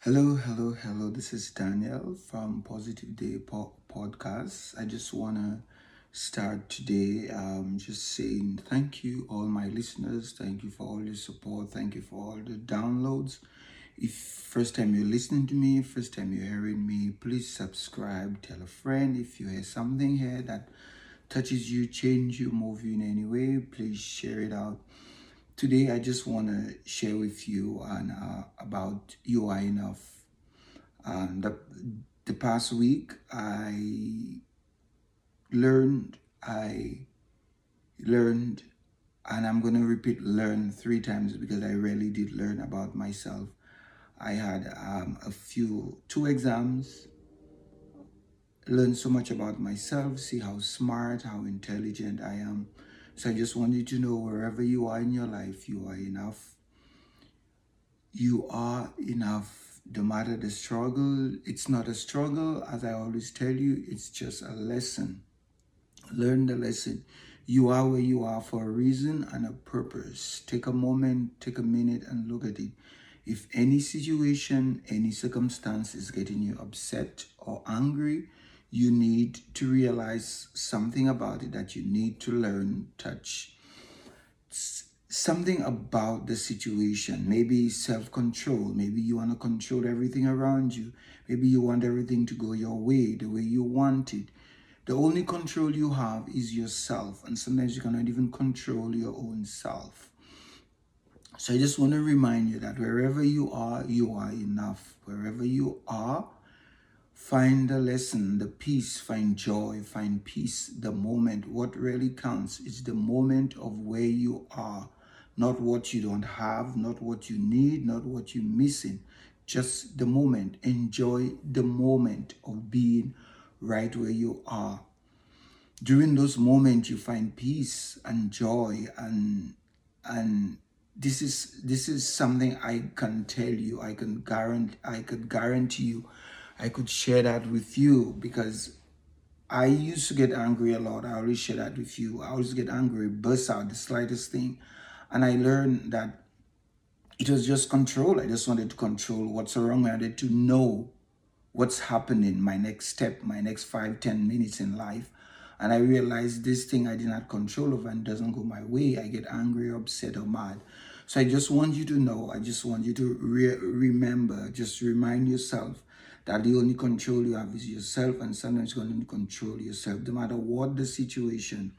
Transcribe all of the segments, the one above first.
Hello, hello, hello. This is Daniel from Positive Day po- Podcast. I just want to start today um, just saying thank you, all my listeners. Thank you for all your support. Thank you for all the downloads. If first time you're listening to me, first time you're hearing me, please subscribe, tell a friend. If you hear something here that touches you, change you, move you in any way, please share it out Today, I just want to share with you on, uh, about You Are Enough. Um, the, the past week, I learned, I learned, and I'm going to repeat learn three times because I really did learn about myself. I had um, a few, two exams, learned so much about myself, see how smart, how intelligent I am so I just want you to know wherever you are in your life, you are enough. You are enough. No matter the struggle, it's not a struggle, as I always tell you, it's just a lesson. Learn the lesson. You are where you are for a reason and a purpose. Take a moment, take a minute, and look at it. If any situation, any circumstance is getting you upset or angry, you need to realize something about it that you need to learn, touch something about the situation. Maybe self control. Maybe you want to control everything around you. Maybe you want everything to go your way, the way you want it. The only control you have is yourself, and sometimes you cannot even control your own self. So I just want to remind you that wherever you are, you are enough. Wherever you are, Find the lesson, the peace, find joy, find peace, the moment. What really counts is the moment of where you are, not what you don't have, not what you need, not what you're missing. Just the moment. Enjoy the moment of being right where you are. During those moments, you find peace and joy and and this is this is something I can tell you. I can guarantee I could guarantee you I could share that with you because I used to get angry a lot. I always share that with you. I always get angry, burst out the slightest thing. And I learned that it was just control. I just wanted to control what's me. I wanted to know what's happening, my next step, my next five, ten minutes in life. And I realized this thing I did not control over and doesn't go my way. I get angry, upset, or mad. So I just want you to know, I just want you to re- remember, just remind yourself that the only control you have is yourself, and sometimes you're going to control yourself, no matter what the situation.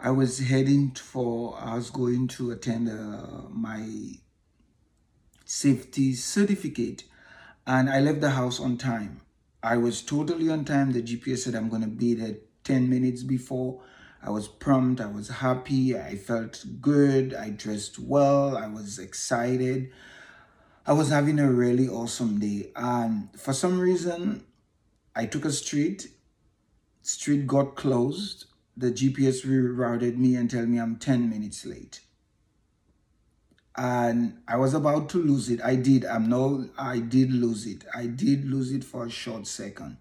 I was heading for, I was going to attend uh, my safety certificate, and I left the house on time. I was totally on time. The GPS said I'm going to be there 10 minutes before. I was prompt, I was happy, I felt good, I dressed well, I was excited. I was having a really awesome day. And for some reason, I took a street. Street got closed. The GPS rerouted me and tell me I'm 10 minutes late. And I was about to lose it. I did. I'm no I did lose it. I did lose it for a short second.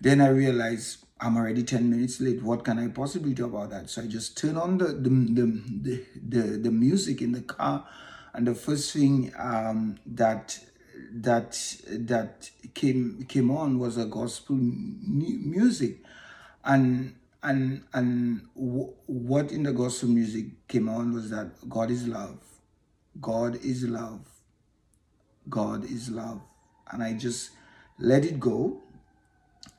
Then I realized I'm already 10 minutes late. What can I possibly do about that? So I just turned on the the, the, the, the, the music in the car and the first thing um, that that that came came on was a gospel mu- music, and and and w- what in the gospel music came on was that God is love, God is love, God is love, and I just let it go,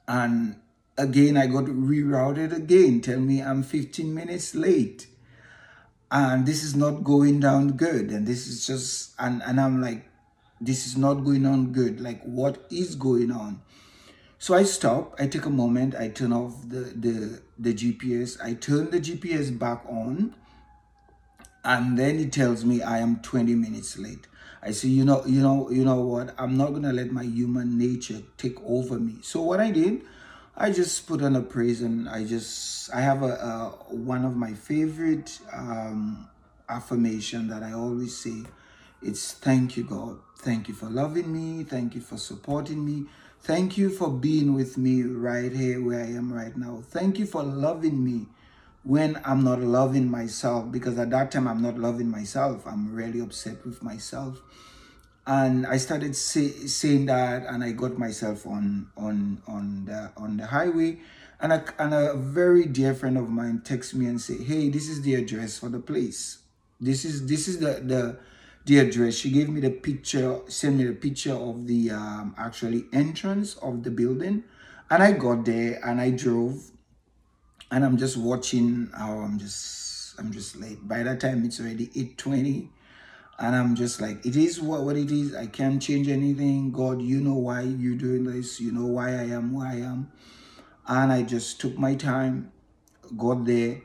and again I got rerouted again. Tell me I'm 15 minutes late and this is not going down good. And this is just and and i'm like this is not going on good. Like what is going on? So i stop. I take a moment. I turn off the the the gps i turn the gps back on. And then it tells me i am 20 minutes late. I say you know you know you know what? I'm not gonna let my human nature take over me. So what i did I just put on a praise and I just I have a, a one of my favorite um, affirmation that I always say. It's thank you God, thank you for loving me, thank you for supporting me, thank you for being with me right here where I am right now. Thank you for loving me when I'm not loving myself because at that time I'm not loving myself. I'm really upset with myself. And I started say, saying that, and I got myself on on on the on the highway, and a, and a very dear friend of mine texts me and say, "Hey, this is the address for the place. This is this is the the the address." She gave me the picture, sent me the picture of the um, actually entrance of the building, and I got there and I drove, and I'm just watching how I'm just I'm just late. By that time, it's already eight twenty and i'm just like it is what, what it is. I can't change anything. God you know why you're doing this. You know why i am who i am. And i just took my time got there.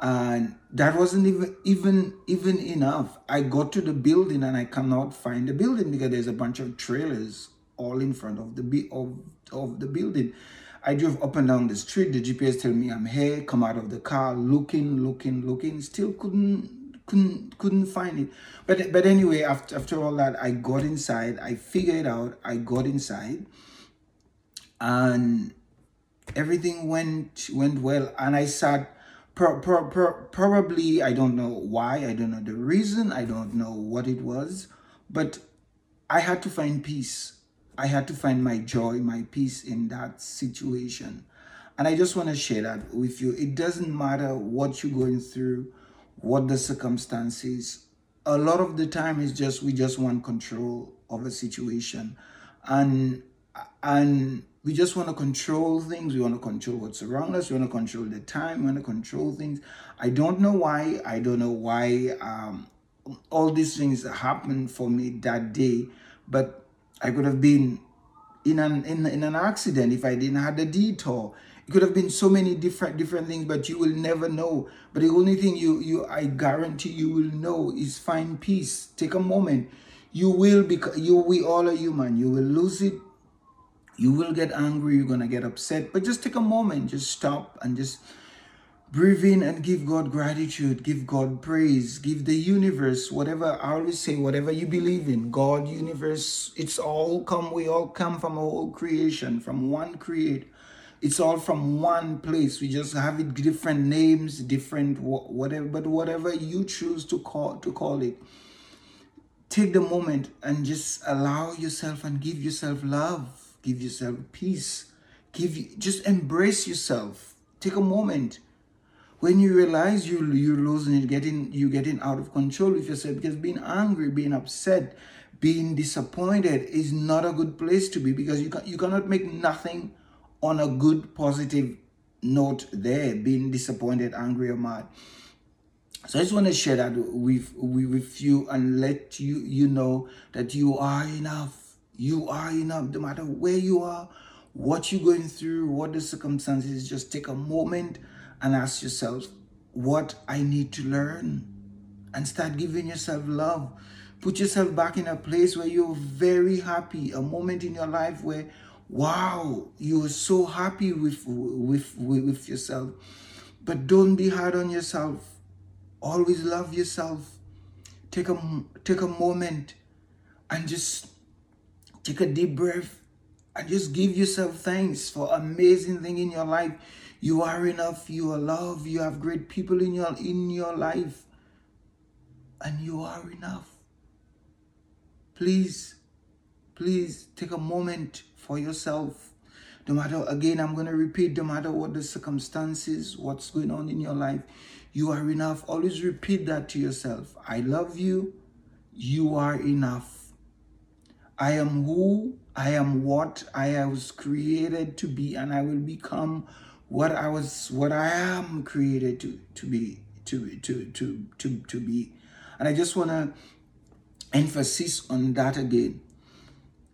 And that wasn't even even even enough. I got to the building and i cannot find the building because there's a bunch of trailers all in front of the of of the building. I drove up and down the street. The gps tell me i'm here come out of the car looking looking looking. Still couldn't couldn't couldn't find it. But but anyway after after all that i got inside i figured out i got inside and everything went went well. And i sat pro, pro, pro, probably i don't know why i don't know the reason i don't know what it was but i had to find peace. I had to find my joy my peace in that situation. And i just want to share that with you. It doesn't matter what you're going through what the circumstances. A lot of the time is just we just want control of a situation. And and we just want to control things. We want to control what's around us. We want to control the time. We want to control things. I don't know why. I don't know why um, all these things happened for me that day. But I could have been in an in, in an accident if I didn't have the detour. It could have been so many different different things, but you will never know. But the only thing you you I guarantee you will know is find peace. Take a moment. You will because you we all are human. You will lose it. You will get angry. You're gonna get upset. But just take a moment. Just stop and just breathe in and give God gratitude, give God praise, give the universe, whatever I always say, whatever you believe in, God, universe, it's all come, we all come from a whole creation, from one create, it's all from one place. We just have it different names, different whatever, but whatever you choose to call to call it. Take the moment and just allow yourself and give yourself love, give yourself peace, give you just embrace yourself. Take a moment when you realize you you're losing it, getting you getting out of control with yourself because being angry, being upset, being disappointed is not a good place to be because you can you cannot make nothing on a good positive note there, being disappointed, angry, or mad. So I just want to share that with, with you and let you you know that you are enough. You are enough, no matter where you are, what you're going through, what the circumstances. Just take a moment and ask yourself, what I need to learn, and start giving yourself love. Put yourself back in a place where you're very happy, a moment in your life where wow, you're so happy with, with, with, with yourself. But don't be hard on yourself. Always love yourself. Take a, take a moment and just take a deep breath and just give yourself thanks for amazing thing in your life. You are enough. You are loved. You have great people in your in your life, and you are enough. Please, please take a moment for yourself. No matter, again, I'm going to repeat, no matter what the circumstances, what's going on in your life, you are enough. Always repeat that to yourself. I love you. You are enough. I am who, I am what I was created to be, and I will become what I was, what I am created to, to be, to, to, to, to, to be. And I just want to emphasize on that again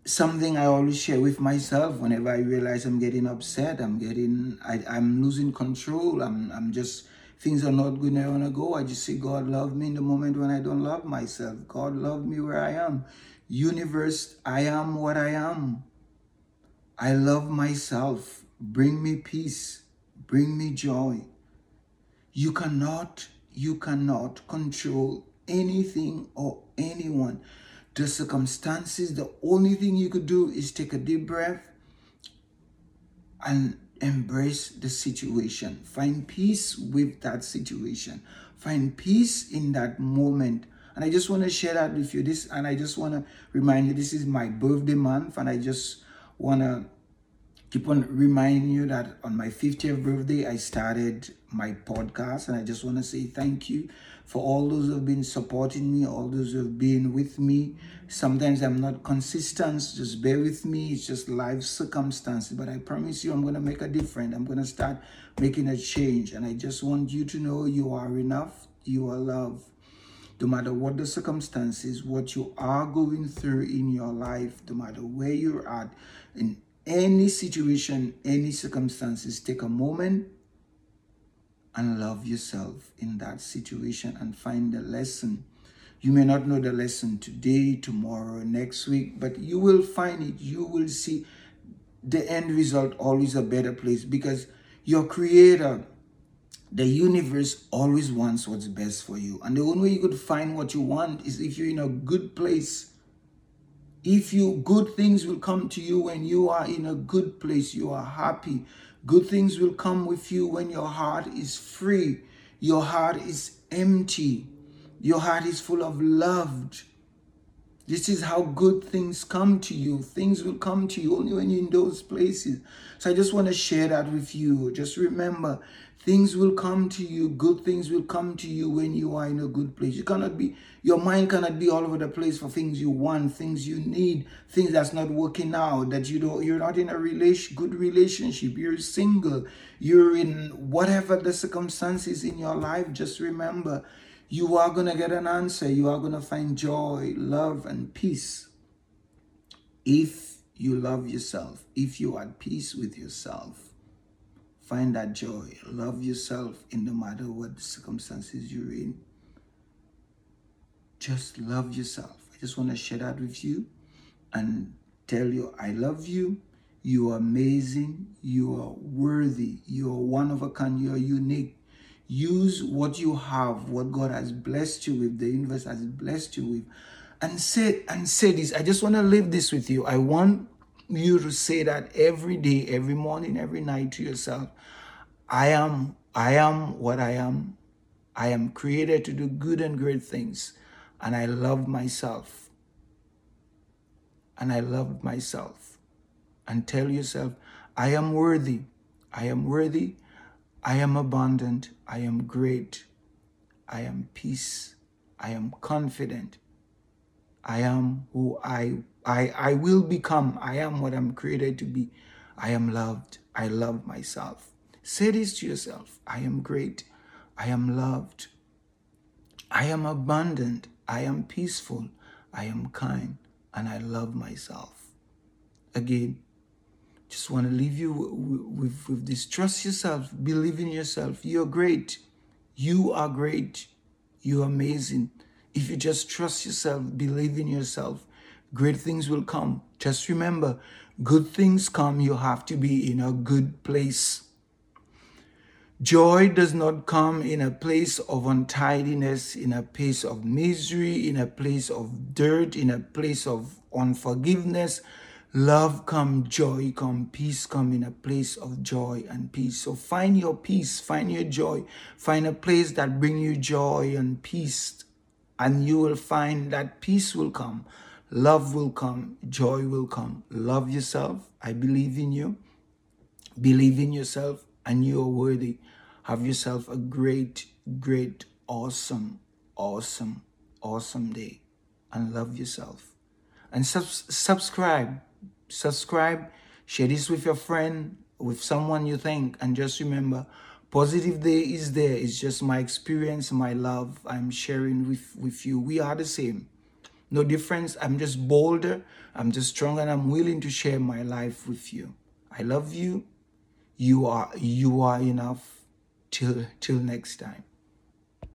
something I always share with myself whenever I realize I'm getting upset, I'm getting, I, I'm losing control, I'm, I'm just, things are not going to go. I just say, God love me in the moment when I don't love myself. God love me where I am. Universe, I am what I am. I love myself. Bring me peace. Bring me joy. You cannot, you cannot control anything or anyone the circumstances, the only thing you could do is take a deep breath and embrace the situation. Find peace with that situation. Find peace in that moment And I just want to share that with you. This and I just want to remind you this is my birthday month, and I just want to keep on reminding you that on my 50th birthday, I started my podcast, and I just want to say thank you for all those who have been supporting me, all those who have been with me. Sometimes I'm not consistent, just bear with me. It's just life circumstances, but I promise you, I'm going to make a difference. I'm going to start making a change, and I just want you to know you are enough, you are loved. No matter what the circumstances, what you are going through in your life, no matter where you're at, in any situation, any circumstances, take a moment and love yourself in that situation and find the lesson. You may not know the lesson today, tomorrow, next week, but you will find it. You will see the end result always a better place because your creator, the universe always wants what's best for you. And the only way you could find what you want is if you're in a good place if you good things will come to you when you are in a good place, you are happy. Good things will come with you when your heart is free, your heart is empty, your heart is full of love. This is how good things come to you. Things will come to you only when you're in those places. So I just want to share that with you. Just remember, Things will come to you, good things will come to you when you are in a good place. You cannot be, your mind cannot be all over the place for things you want, things you need, things that's not working out, that you don't, you're not in a relation, good relationship, you're single, you're in whatever the circumstances in your life. Just remember, you are going to get an answer. You are going to find joy, love, and peace. If you love yourself, if you are at peace with yourself, Find that joy. Love yourself in no matter what circumstances you're in. Just love yourself. I just want to share that with you and tell you I love you. You are amazing. You are worthy. You are one of a kind. You are unique. Use what you have, what God has blessed you with, the universe has blessed you with. And say and say this. I just want to leave this with you. I want you to say that every day, every morning, every night to yourself. I am, I am what I am. I am created to do good and great things. And I love myself. And I love myself. And tell yourself, I am worthy. I am worthy. I am abundant. I am great. I am peace. I am confident. I am who I I I will become. I am what I'm created to be. I am loved. I love myself. Say this to yourself. I am great. I am loved. I am abundant. I am peaceful. I am kind and I love myself. Again, just want to leave you with, with this. Trust yourself. Believe in yourself. You're great. You are great. You're amazing. If you just trust yourself, believe in yourself, great things will come. Just remember, good things come, you have to be in a good place. Joy does not come in a place of untidiness, in a place of misery, in a place of dirt, in a place of unforgiveness. Love come, joy come, peace come in a place of joy and peace. So find your peace, find your joy, find a place that bring you joy and peace and you will find that peace will come, love will come, joy will come. Love yourself. I believe in you. Believe in yourself, and you are worthy. Have yourself a great, great, awesome, awesome, awesome day. And love yourself. And sub- subscribe. Subscribe. Share this with your friend, with someone you think. And just remember, Positive day is there. It's just my experience, my love I'm sharing with, with you. We are the same. No difference. I'm just bolder. I'm just stronger and I'm willing to share my life with you. I love you. You are you are enough. Till till next time.